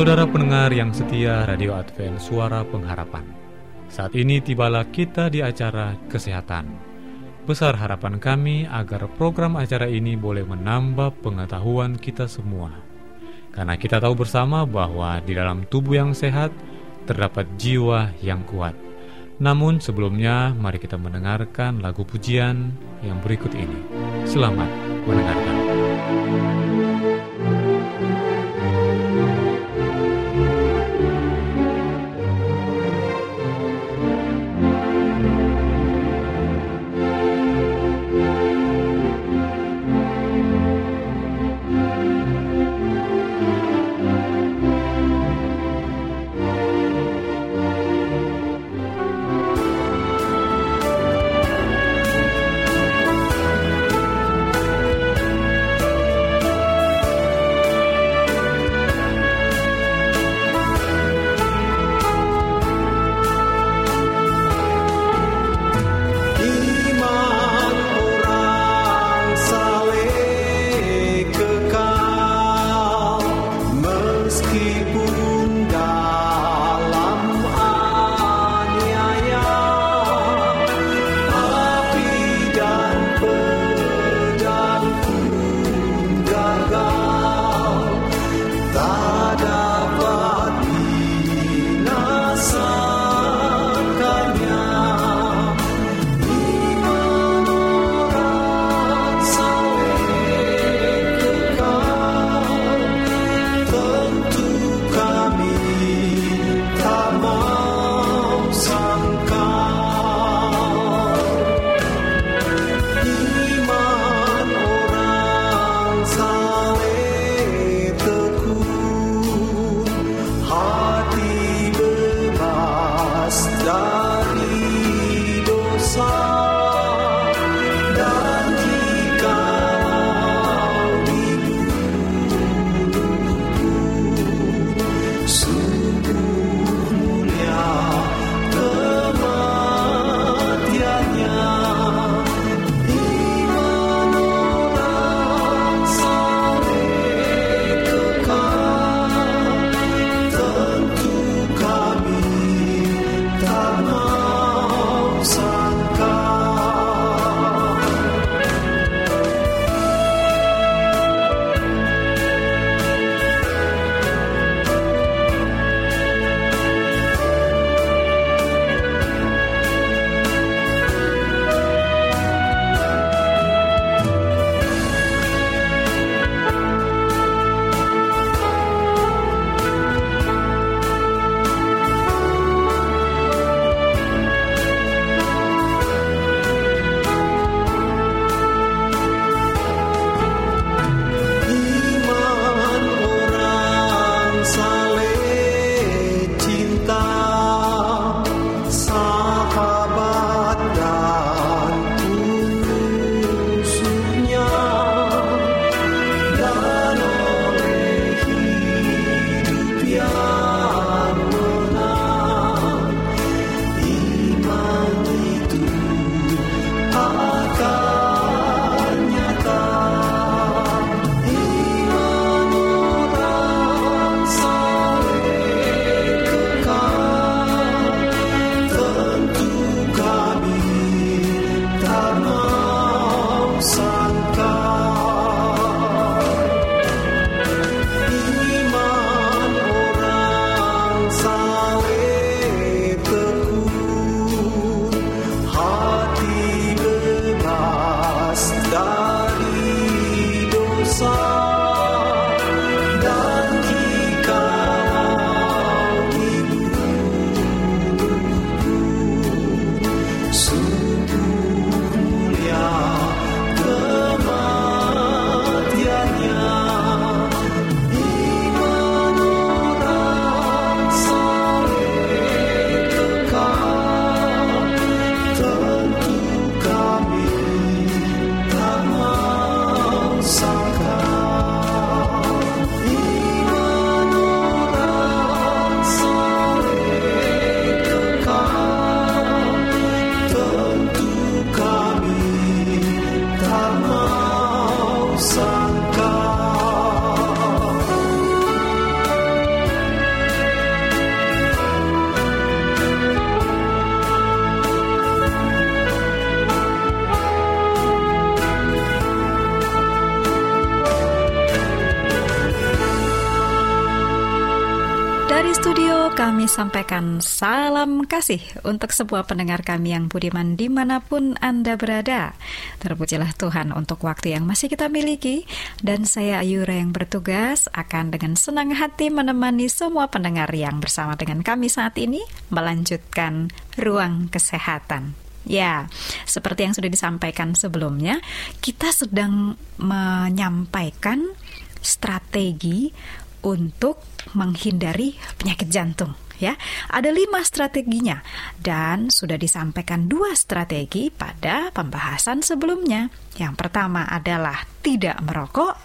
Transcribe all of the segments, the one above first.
Saudara pendengar yang setia Radio Advent Suara Pengharapan. Saat ini tibalah kita di acara Kesehatan. Besar harapan kami agar program acara ini boleh menambah pengetahuan kita semua. Karena kita tahu bersama bahwa di dalam tubuh yang sehat terdapat jiwa yang kuat. Namun sebelumnya mari kita mendengarkan lagu pujian yang berikut ini. Selamat mendengarkan Amen. Kami sampaikan salam kasih untuk sebuah pendengar kami yang budiman di mana pun Anda berada. Terpujilah Tuhan untuk waktu yang masih kita miliki dan saya Ayura yang bertugas akan dengan senang hati menemani semua pendengar yang bersama dengan kami saat ini melanjutkan ruang kesehatan. Ya, seperti yang sudah disampaikan sebelumnya, kita sedang menyampaikan strategi untuk menghindari penyakit jantung ya. Ada lima strateginya dan sudah disampaikan dua strategi pada pembahasan sebelumnya. Yang pertama adalah tidak merokok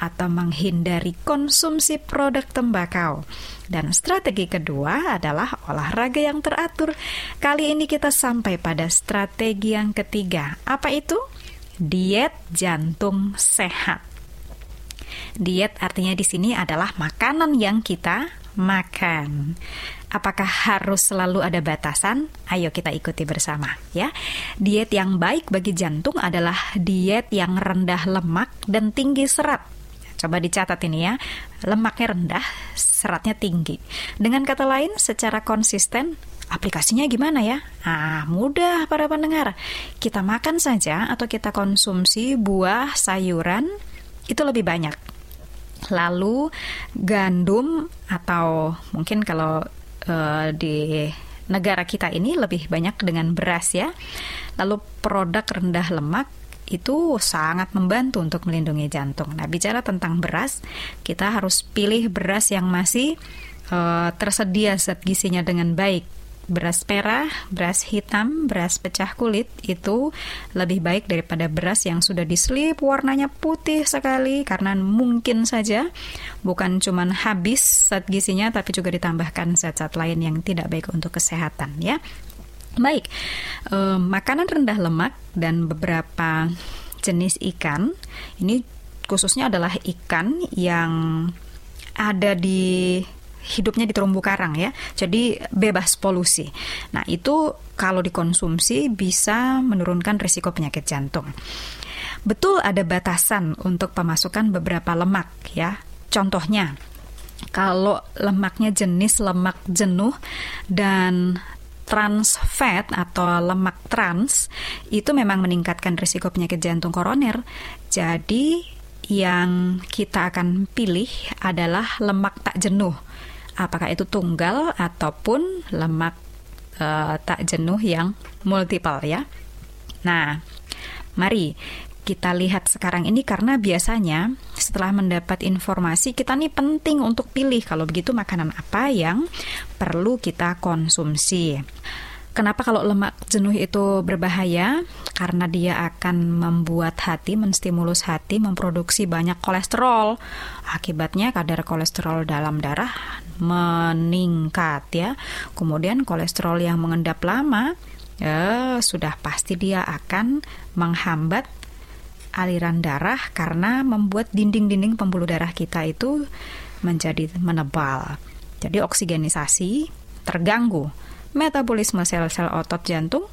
atau menghindari konsumsi produk tembakau. Dan strategi kedua adalah olahraga yang teratur. Kali ini kita sampai pada strategi yang ketiga. Apa itu? Diet jantung sehat. Diet artinya di sini adalah makanan yang kita makan. Apakah harus selalu ada batasan? Ayo kita ikuti bersama ya. Diet yang baik bagi jantung adalah diet yang rendah lemak dan tinggi serat. Coba dicatat ini ya, lemaknya rendah, seratnya tinggi. Dengan kata lain, secara konsisten aplikasinya gimana ya? Ah, mudah para pendengar. Kita makan saja atau kita konsumsi buah, sayuran itu lebih banyak. Lalu gandum atau mungkin kalau uh, di negara kita ini lebih banyak dengan beras ya. Lalu produk rendah lemak itu sangat membantu untuk melindungi jantung. Nah, bicara tentang beras, kita harus pilih beras yang masih uh, tersedia zat gizinya dengan baik beras merah, beras hitam, beras pecah kulit itu lebih baik daripada beras yang sudah diselip warnanya putih sekali karena mungkin saja bukan cuma habis zat gizinya tapi juga ditambahkan zat-zat lain yang tidak baik untuk kesehatan ya. Baik, eh, makanan rendah lemak dan beberapa jenis ikan ini khususnya adalah ikan yang ada di hidupnya di terumbu karang ya. Jadi bebas polusi. Nah, itu kalau dikonsumsi bisa menurunkan risiko penyakit jantung. Betul ada batasan untuk pemasukan beberapa lemak ya. Contohnya, kalau lemaknya jenis lemak jenuh dan trans fat atau lemak trans itu memang meningkatkan risiko penyakit jantung koroner. Jadi yang kita akan pilih adalah lemak tak jenuh apakah itu tunggal ataupun lemak uh, tak jenuh yang multiple ya. Nah, mari kita lihat sekarang ini karena biasanya setelah mendapat informasi kita nih penting untuk pilih kalau begitu makanan apa yang perlu kita konsumsi. Kenapa kalau lemak jenuh itu berbahaya? Karena dia akan membuat hati, menstimulus hati memproduksi banyak kolesterol. Akibatnya kadar kolesterol dalam darah meningkat ya. Kemudian kolesterol yang mengendap lama ya sudah pasti dia akan menghambat aliran darah karena membuat dinding-dinding pembuluh darah kita itu menjadi menebal. Jadi oksigenisasi terganggu metabolisme sel-sel otot jantung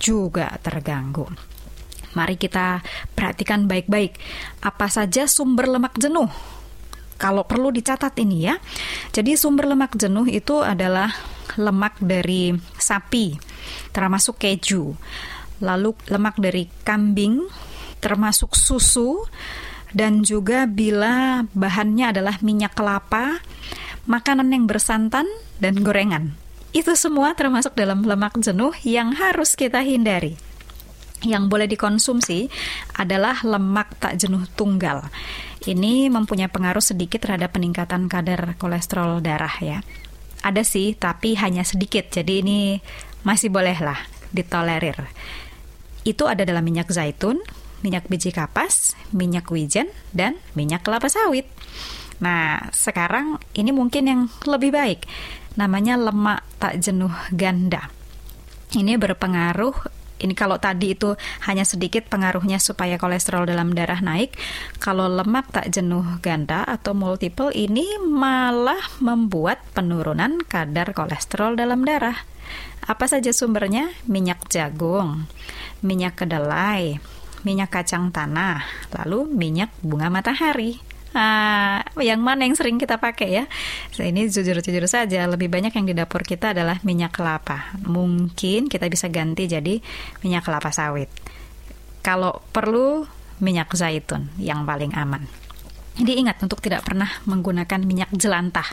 juga terganggu. Mari kita perhatikan baik-baik apa saja sumber lemak jenuh. Kalau perlu dicatat ini ya. Jadi sumber lemak jenuh itu adalah lemak dari sapi, termasuk keju. Lalu lemak dari kambing, termasuk susu, dan juga bila bahannya adalah minyak kelapa, makanan yang bersantan, dan gorengan. Itu semua termasuk dalam lemak jenuh yang harus kita hindari. Yang boleh dikonsumsi adalah lemak tak jenuh tunggal. Ini mempunyai pengaruh sedikit terhadap peningkatan kadar kolesterol darah ya. Ada sih, tapi hanya sedikit. Jadi ini masih bolehlah ditolerir. Itu ada dalam minyak zaitun, minyak biji kapas, minyak wijen, dan minyak kelapa sawit. Nah, sekarang ini mungkin yang lebih baik. Namanya lemak tak jenuh ganda. Ini berpengaruh ini kalau tadi itu hanya sedikit pengaruhnya supaya kolesterol dalam darah naik, kalau lemak tak jenuh ganda atau multiple ini malah membuat penurunan kadar kolesterol dalam darah. Apa saja sumbernya? Minyak jagung, minyak kedelai, minyak kacang tanah, lalu minyak bunga matahari. Nah, yang mana yang sering kita pakai ya? Ini jujur-jujur saja, lebih banyak yang di dapur kita adalah minyak kelapa. Mungkin kita bisa ganti jadi minyak kelapa sawit. Kalau perlu minyak zaitun yang paling aman. Jadi ingat untuk tidak pernah menggunakan minyak jelantah.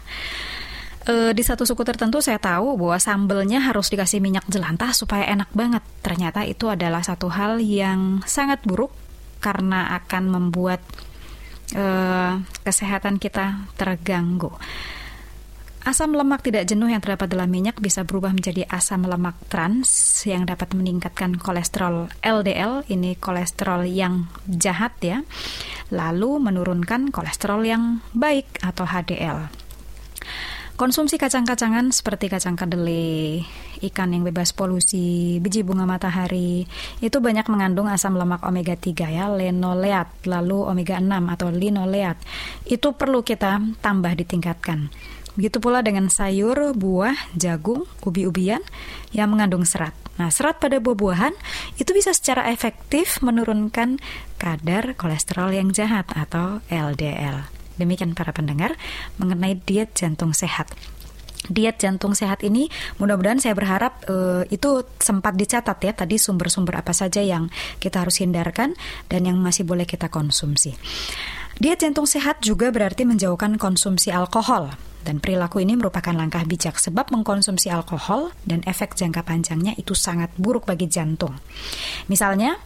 E, di satu suku tertentu saya tahu bahwa sambelnya harus dikasih minyak jelantah supaya enak banget. Ternyata itu adalah satu hal yang sangat buruk karena akan membuat uh, kesehatan kita terganggu. Asam lemak tidak jenuh yang terdapat dalam minyak bisa berubah menjadi asam lemak trans yang dapat meningkatkan kolesterol LDL, ini kolesterol yang jahat ya, lalu menurunkan kolesterol yang baik atau HDL. Konsumsi kacang-kacangan seperti kacang kedelai, ikan yang bebas polusi, biji bunga matahari, itu banyak mengandung asam lemak omega 3 ya, linoleat, lalu omega 6 atau linoleat. Itu perlu kita tambah ditingkatkan. Begitu pula dengan sayur, buah, jagung, ubi-ubian yang mengandung serat. Nah, serat pada buah-buahan itu bisa secara efektif menurunkan kadar kolesterol yang jahat atau LDL. Demikian para pendengar mengenai diet jantung sehat diet jantung sehat ini mudah-mudahan saya berharap uh, itu sempat dicatat ya tadi sumber-sumber apa saja yang kita harus hindarkan dan yang masih boleh kita konsumsi. Diet jantung sehat juga berarti menjauhkan konsumsi alkohol dan perilaku ini merupakan langkah bijak sebab mengkonsumsi alkohol dan efek jangka panjangnya itu sangat buruk bagi jantung. Misalnya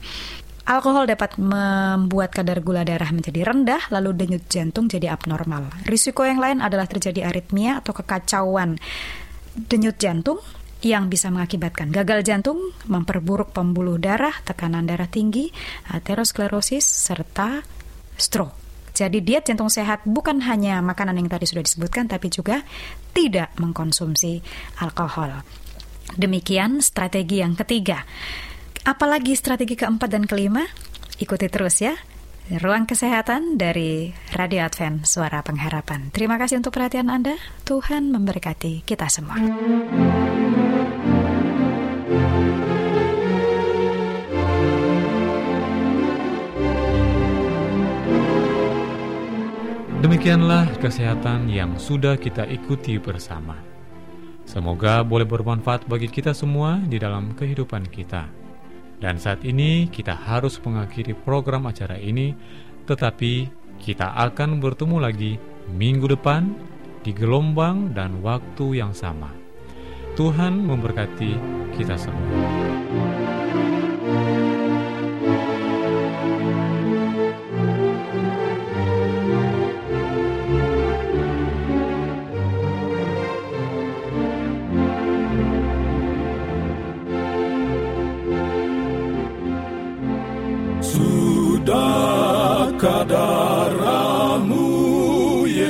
Alkohol dapat membuat kadar gula darah menjadi rendah, lalu denyut jantung jadi abnormal. Risiko yang lain adalah terjadi aritmia atau kekacauan denyut jantung yang bisa mengakibatkan gagal jantung, memperburuk pembuluh darah, tekanan darah tinggi, aterosklerosis, serta stroke. Jadi diet jantung sehat bukan hanya makanan yang tadi sudah disebutkan, tapi juga tidak mengkonsumsi alkohol. Demikian strategi yang ketiga. Apalagi strategi keempat dan kelima? Ikuti terus ya. Ruang Kesehatan dari Radio Advent Suara Pengharapan. Terima kasih untuk perhatian Anda. Tuhan memberkati kita semua. Demikianlah kesehatan yang sudah kita ikuti bersama. Semoga boleh bermanfaat bagi kita semua di dalam kehidupan kita. Dan saat ini kita harus mengakhiri program acara ini, tetapi kita akan bertemu lagi minggu depan di gelombang dan waktu yang sama. Tuhan memberkati kita semua.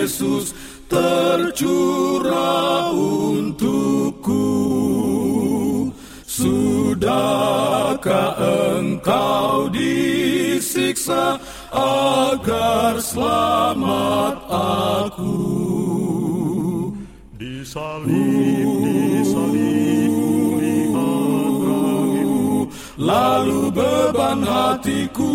Yesus tercurah untukku. Sudahkah engkau disiksa agar selamat aku? Disalib, disalib, Lalu beban hatiku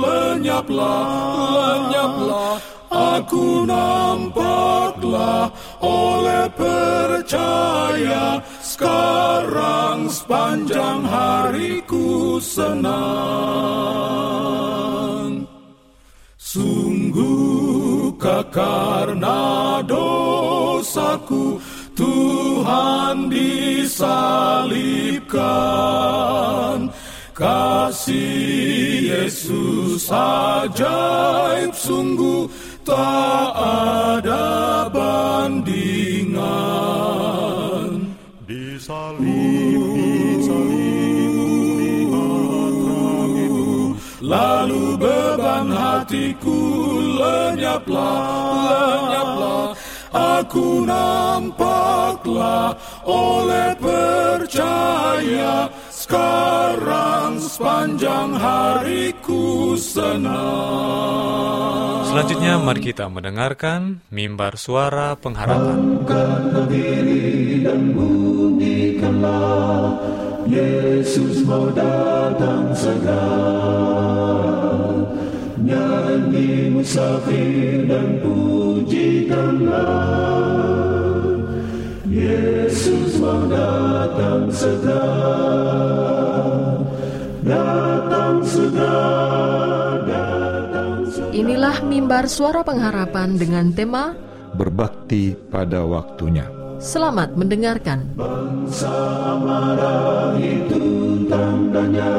lenyaplah, lenyaplah, aku nampaklah oleh percaya sekarang sepanjang hariku senang. Sungguh karena dosaku Tuhan disalibkan Kasih Yesus ajaib sungguh tak ada bandingan. Disalib, disalib, Lalu beban hatiku lenyaplah, lenyaplah. Aku nampaklah oleh percaya sekarang sepanjang hariku senang. Selanjutnya mari kita mendengarkan mimbar suara pengharapan. dan bunyikanlah Yesus mau datang segera. Nyanyi musafir dan pujikanlah Yesus mau datang segera mimbar suara pengharapan dengan tema Berbakti pada waktunya. Selamat mendengarkan. Bangsa marah itu tandanya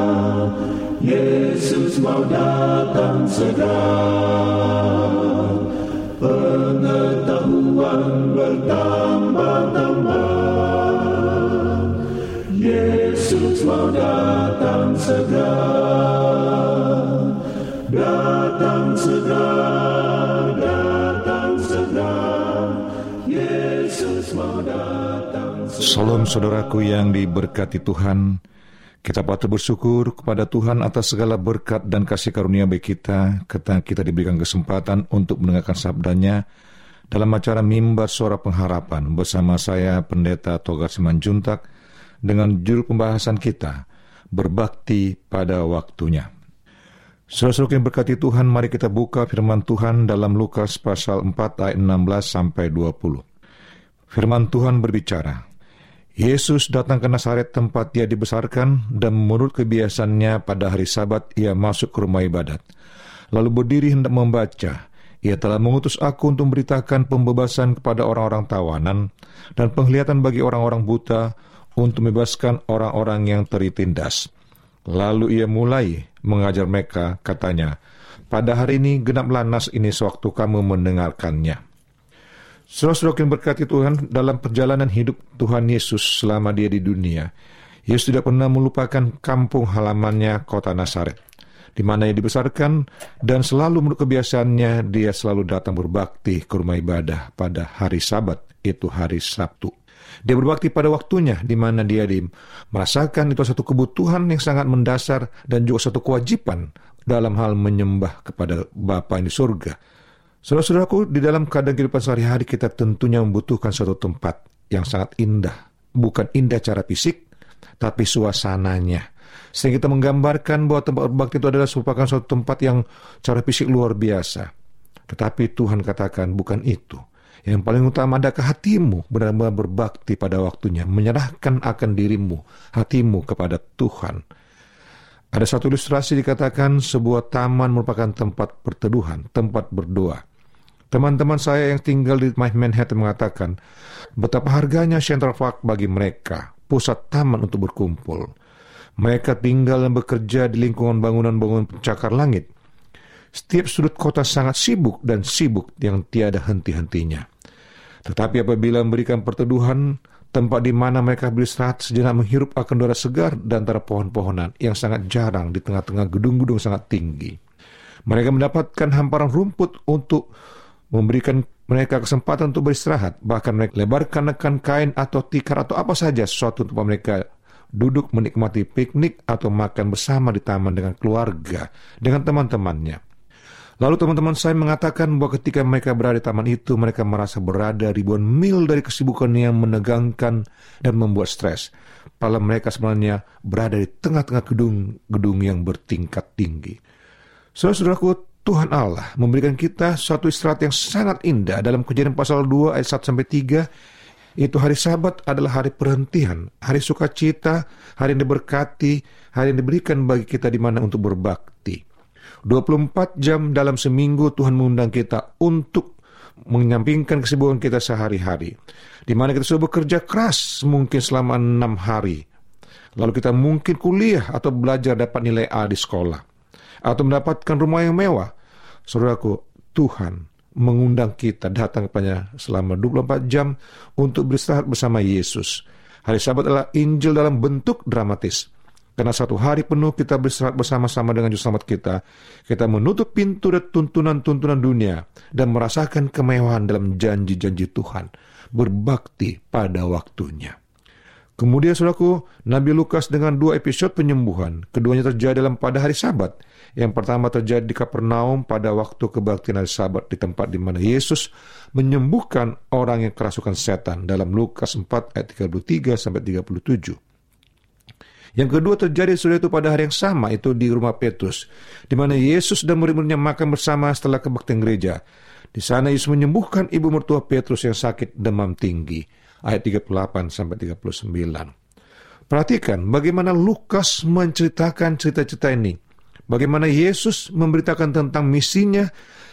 Yesus mau datang segera Pengetahuan bertambah-tambah Yesus mau datang segera Datang Salam saudaraku yang diberkati Tuhan kita patut bersyukur kepada Tuhan atas segala berkat dan kasih karunia bagi kita, ketika kita diberikan kesempatan untuk mendengarkan sabdanya dalam acara mimbar suara pengharapan bersama saya Pendeta Togar Simanjuntak dengan judul pembahasan kita, Berbakti pada Waktunya. Saudara-saudara yang berkati Tuhan, mari kita buka firman Tuhan dalam Lukas pasal 4 ayat 16 sampai 20. Firman Tuhan berbicara, Yesus datang ke Nazaret tempat dia dibesarkan dan menurut kebiasaannya pada hari sabat ia masuk ke rumah ibadat. Lalu berdiri hendak membaca. Ia telah mengutus aku untuk memberitakan pembebasan kepada orang-orang tawanan dan penglihatan bagi orang-orang buta untuk membebaskan orang-orang yang teritindas. Lalu ia mulai mengajar mereka, katanya, pada hari ini genaplah nas ini sewaktu kamu mendengarkannya. Saudara-saudara yang berkati Tuhan dalam perjalanan hidup Tuhan Yesus selama dia di dunia, Yesus tidak pernah melupakan kampung halamannya kota Nazaret, di mana ia dibesarkan dan selalu menurut kebiasaannya dia selalu datang berbakti ke rumah ibadah pada hari sabat, itu hari Sabtu. Dia berbakti pada waktunya di mana dia di, merasakan itu satu kebutuhan yang sangat mendasar dan juga satu kewajiban dalam hal menyembah kepada Bapa di surga. Saudara-saudaraku, di dalam keadaan kehidupan sehari-hari kita tentunya membutuhkan suatu tempat yang sangat indah. Bukan indah cara fisik, tapi suasananya. Sehingga kita menggambarkan bahwa tempat berbakti itu adalah merupakan suatu tempat yang cara fisik luar biasa. Tetapi Tuhan katakan bukan itu. Yang paling utama adakah hatimu benar-benar berbakti pada waktunya, menyerahkan akan dirimu, hatimu kepada Tuhan. Ada satu ilustrasi dikatakan sebuah taman merupakan tempat perteduhan, tempat berdoa. Teman-teman saya yang tinggal di Manhattan mengatakan betapa harganya Central Park bagi mereka, pusat taman untuk berkumpul. Mereka tinggal dan bekerja di lingkungan bangunan-bangunan pencakar langit, setiap sudut kota sangat sibuk dan sibuk yang tiada henti-hentinya. Tetapi apabila memberikan perteduhan, tempat di mana mereka beristirahat sejenak menghirup akan udara segar dan antara pohon-pohonan yang sangat jarang di tengah-tengah gedung-gedung sangat tinggi. Mereka mendapatkan hamparan rumput untuk memberikan mereka kesempatan untuk beristirahat, bahkan mereka lebarkan nekan kain atau tikar atau apa saja sesuatu untuk mereka duduk menikmati piknik atau makan bersama di taman dengan keluarga, dengan teman-temannya. Lalu teman-teman saya mengatakan bahwa ketika mereka berada di taman itu, mereka merasa berada ribuan mil dari kesibukan yang menegangkan dan membuat stres. Padahal mereka sebenarnya berada di tengah-tengah gedung-gedung yang bertingkat tinggi. Saudara-saudaraku, Tuhan Allah memberikan kita suatu istirahat yang sangat indah dalam kejadian pasal 2 ayat 1 sampai 3 itu hari sabat adalah hari perhentian, hari sukacita, hari yang diberkati, hari yang diberikan bagi kita di mana untuk berbakti. 24 jam dalam seminggu Tuhan mengundang kita untuk menyampingkan kesibukan kita sehari-hari. Di mana kita sudah bekerja keras mungkin selama enam hari. Lalu kita mungkin kuliah atau belajar dapat nilai A di sekolah. Atau mendapatkan rumah yang mewah. Saudaraku, Tuhan mengundang kita datang kepadanya selama 24 jam untuk beristirahat bersama Yesus. Hari Sabat adalah Injil dalam bentuk dramatis. Karena satu hari penuh kita beristirahat bersama-sama dengan Juru kita, kita menutup pintu dan tuntunan-tuntunan dunia dan merasakan kemewahan dalam janji-janji Tuhan, berbakti pada waktunya. Kemudian saudaraku, Nabi Lukas dengan dua episode penyembuhan. Keduanya terjadi dalam pada hari sabat. Yang pertama terjadi di Kapernaum pada waktu kebaktian hari sabat di tempat di mana Yesus menyembuhkan orang yang kerasukan setan dalam Lukas 4 ayat 33 sampai 37. Yang kedua terjadi sudah itu pada hari yang sama itu di rumah Petrus, di mana Yesus dan murid-muridnya makan bersama setelah kebaktian gereja. Di sana Yesus menyembuhkan ibu mertua Petrus yang sakit demam tinggi ayat 38 sampai 39. Perhatikan bagaimana Lukas menceritakan cerita-cerita ini. Bagaimana Yesus memberitakan tentang misinya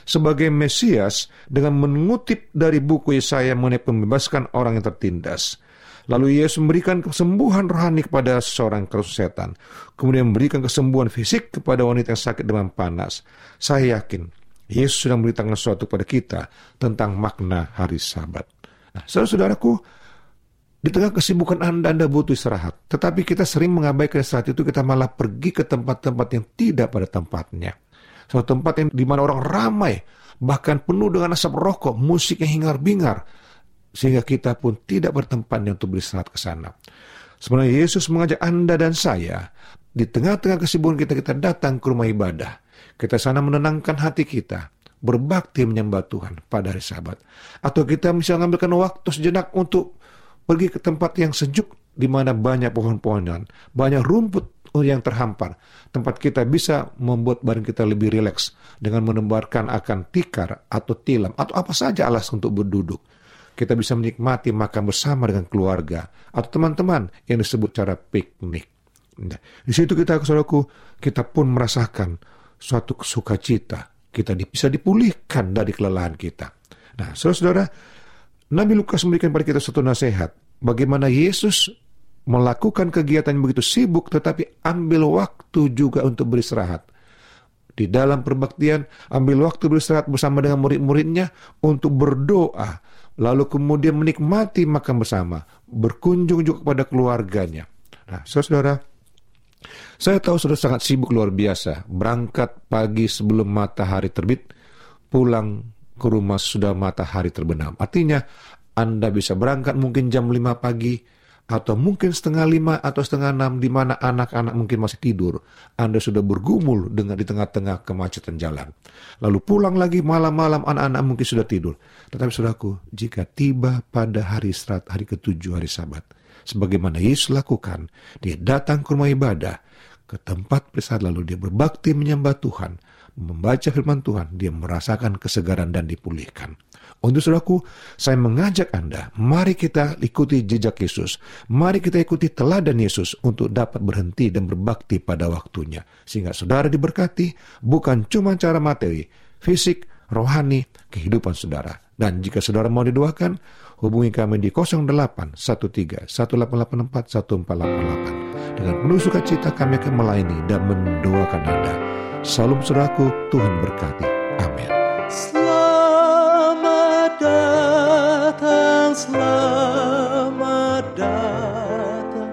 sebagai Mesias dengan mengutip dari buku Yesaya mengenai pembebaskan orang yang tertindas. Lalu Yesus memberikan kesembuhan rohani kepada seorang kerus setan. Kemudian memberikan kesembuhan fisik kepada wanita yang sakit demam panas. Saya yakin Yesus sedang memberitakan sesuatu kepada kita tentang makna hari sabat. Nah, saudara-saudaraku, di tengah kesibukan Anda, Anda butuh istirahat. Tetapi kita sering mengabaikan istirahat itu, kita malah pergi ke tempat-tempat yang tidak pada tempatnya. Suatu tempat yang di mana orang ramai, bahkan penuh dengan asap rokok, musik yang hingar-bingar, sehingga kita pun tidak bertempatnya untuk beristirahat ke sana. Sebenarnya Yesus mengajak Anda dan saya, di tengah-tengah kesibukan kita, kita datang ke rumah ibadah. Kita sana menenangkan hati kita, berbakti menyembah Tuhan pada hari sabat. Atau kita bisa mengambilkan waktu sejenak untuk pergi ke tempat yang sejuk di mana banyak pohon-pohonan, banyak rumput yang terhampar. Tempat kita bisa membuat badan kita lebih rileks dengan menembarkan akan tikar atau tilam atau apa saja alas untuk berduduk. Kita bisa menikmati makan bersama dengan keluarga atau teman-teman yang disebut cara piknik. Nah, di situ kita, saudaraku, kita pun merasakan suatu sukacita kita bisa dipulihkan dari kelelahan kita. Nah, saudara-saudara, Nabi Lukas memberikan pada kita satu nasihat. Bagaimana Yesus melakukan kegiatan begitu sibuk tetapi ambil waktu juga untuk beristirahat. Di dalam perbaktian, ambil waktu beristirahat bersama dengan murid-muridnya untuk berdoa. Lalu kemudian menikmati makan bersama. Berkunjung juga kepada keluarganya. Nah, saudara, saya tahu sudah sangat sibuk luar biasa. Berangkat pagi sebelum matahari terbit, pulang ke rumah sudah matahari terbenam. Artinya, Anda bisa berangkat mungkin jam 5 pagi, atau mungkin setengah lima atau setengah enam di mana anak-anak mungkin masih tidur. Anda sudah bergumul dengan di tengah-tengah kemacetan jalan. Lalu pulang lagi malam-malam anak-anak mungkin sudah tidur. Tetapi saudaraku, jika tiba pada hari istirahat hari ketujuh hari sabat, sebagaimana Yesus lakukan, dia datang ke rumah ibadah, ke tempat pesat lalu dia berbakti menyembah Tuhan, membaca firman Tuhan, dia merasakan kesegaran dan dipulihkan. Untuk saudaraku, saya mengajak Anda, mari kita ikuti jejak Yesus. Mari kita ikuti teladan Yesus untuk dapat berhenti dan berbakti pada waktunya. Sehingga saudara diberkati bukan cuma cara materi, fisik, rohani, kehidupan saudara. Dan jika saudara mau didoakan, hubungi kami di 0813 1884 1488. Dengan penuh sukacita kami akan melayani dan mendoakan Anda. Salam suraku, Tuhan berkati. Amin. Selamat datang,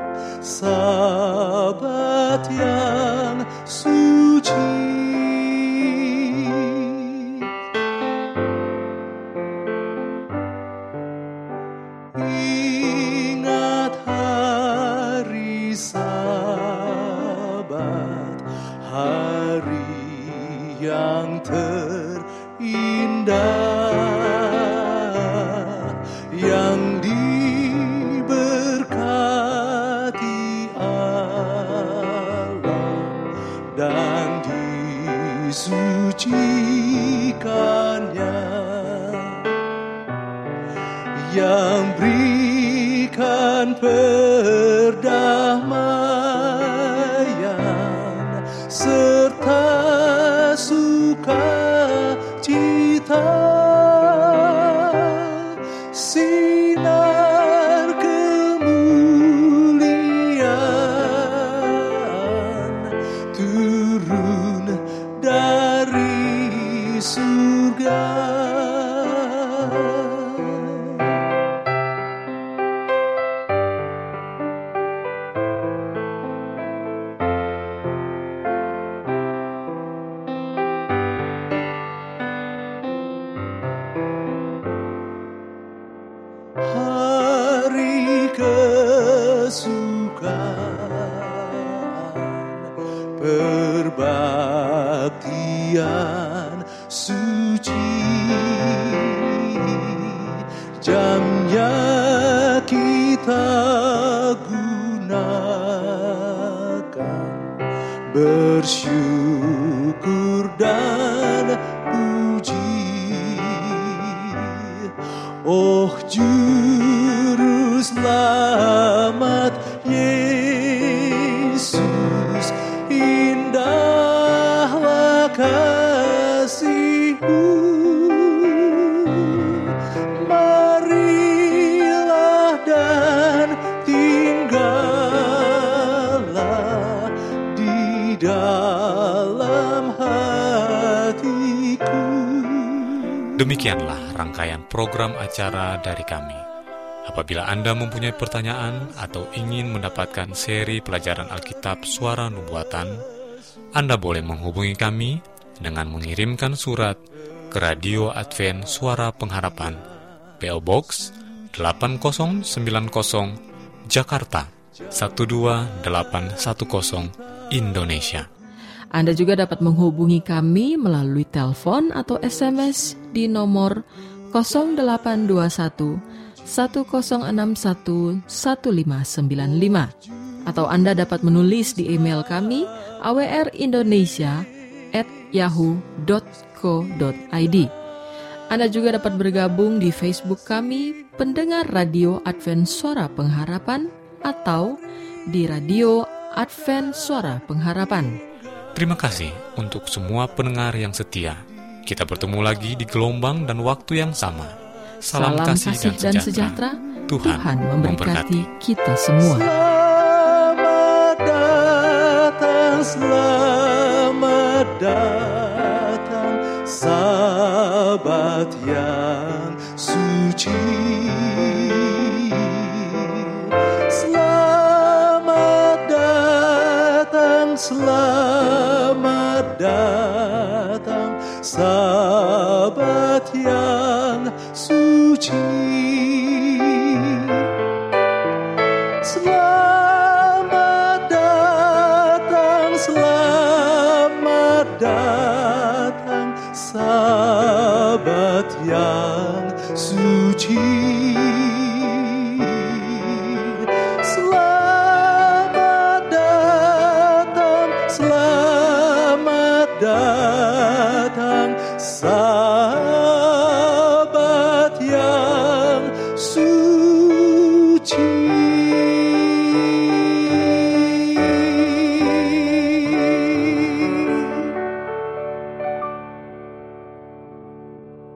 Oh juru selamat Yesus indahlah kasihmu Marilah dan tinggallah di dalam hatiku. Demikianlah rangkaian program acara dari kami. Apabila Anda mempunyai pertanyaan atau ingin mendapatkan seri pelajaran Alkitab Suara Nubuatan, Anda boleh menghubungi kami dengan mengirimkan surat ke Radio Advent Suara Pengharapan, PO Box 8090, Jakarta 12810, Indonesia. Anda juga dapat menghubungi kami melalui telepon atau SMS di nomor 0821 1061 1595 atau Anda dapat menulis di email kami awrindonesia at yahoo.co.id Anda juga dapat bergabung di Facebook kami pendengar radio Advent Suara Pengharapan atau di radio Advent Suara Pengharapan. Terima kasih untuk semua pendengar yang setia. Kita bertemu lagi di gelombang dan waktu yang sama. Salam, kasih, dan, sejahtera. Tuhan, Tuhan memberkati kita semua. Selamat datang, selamat datang, sahabat yang suci. Selamat datang, selamat datang,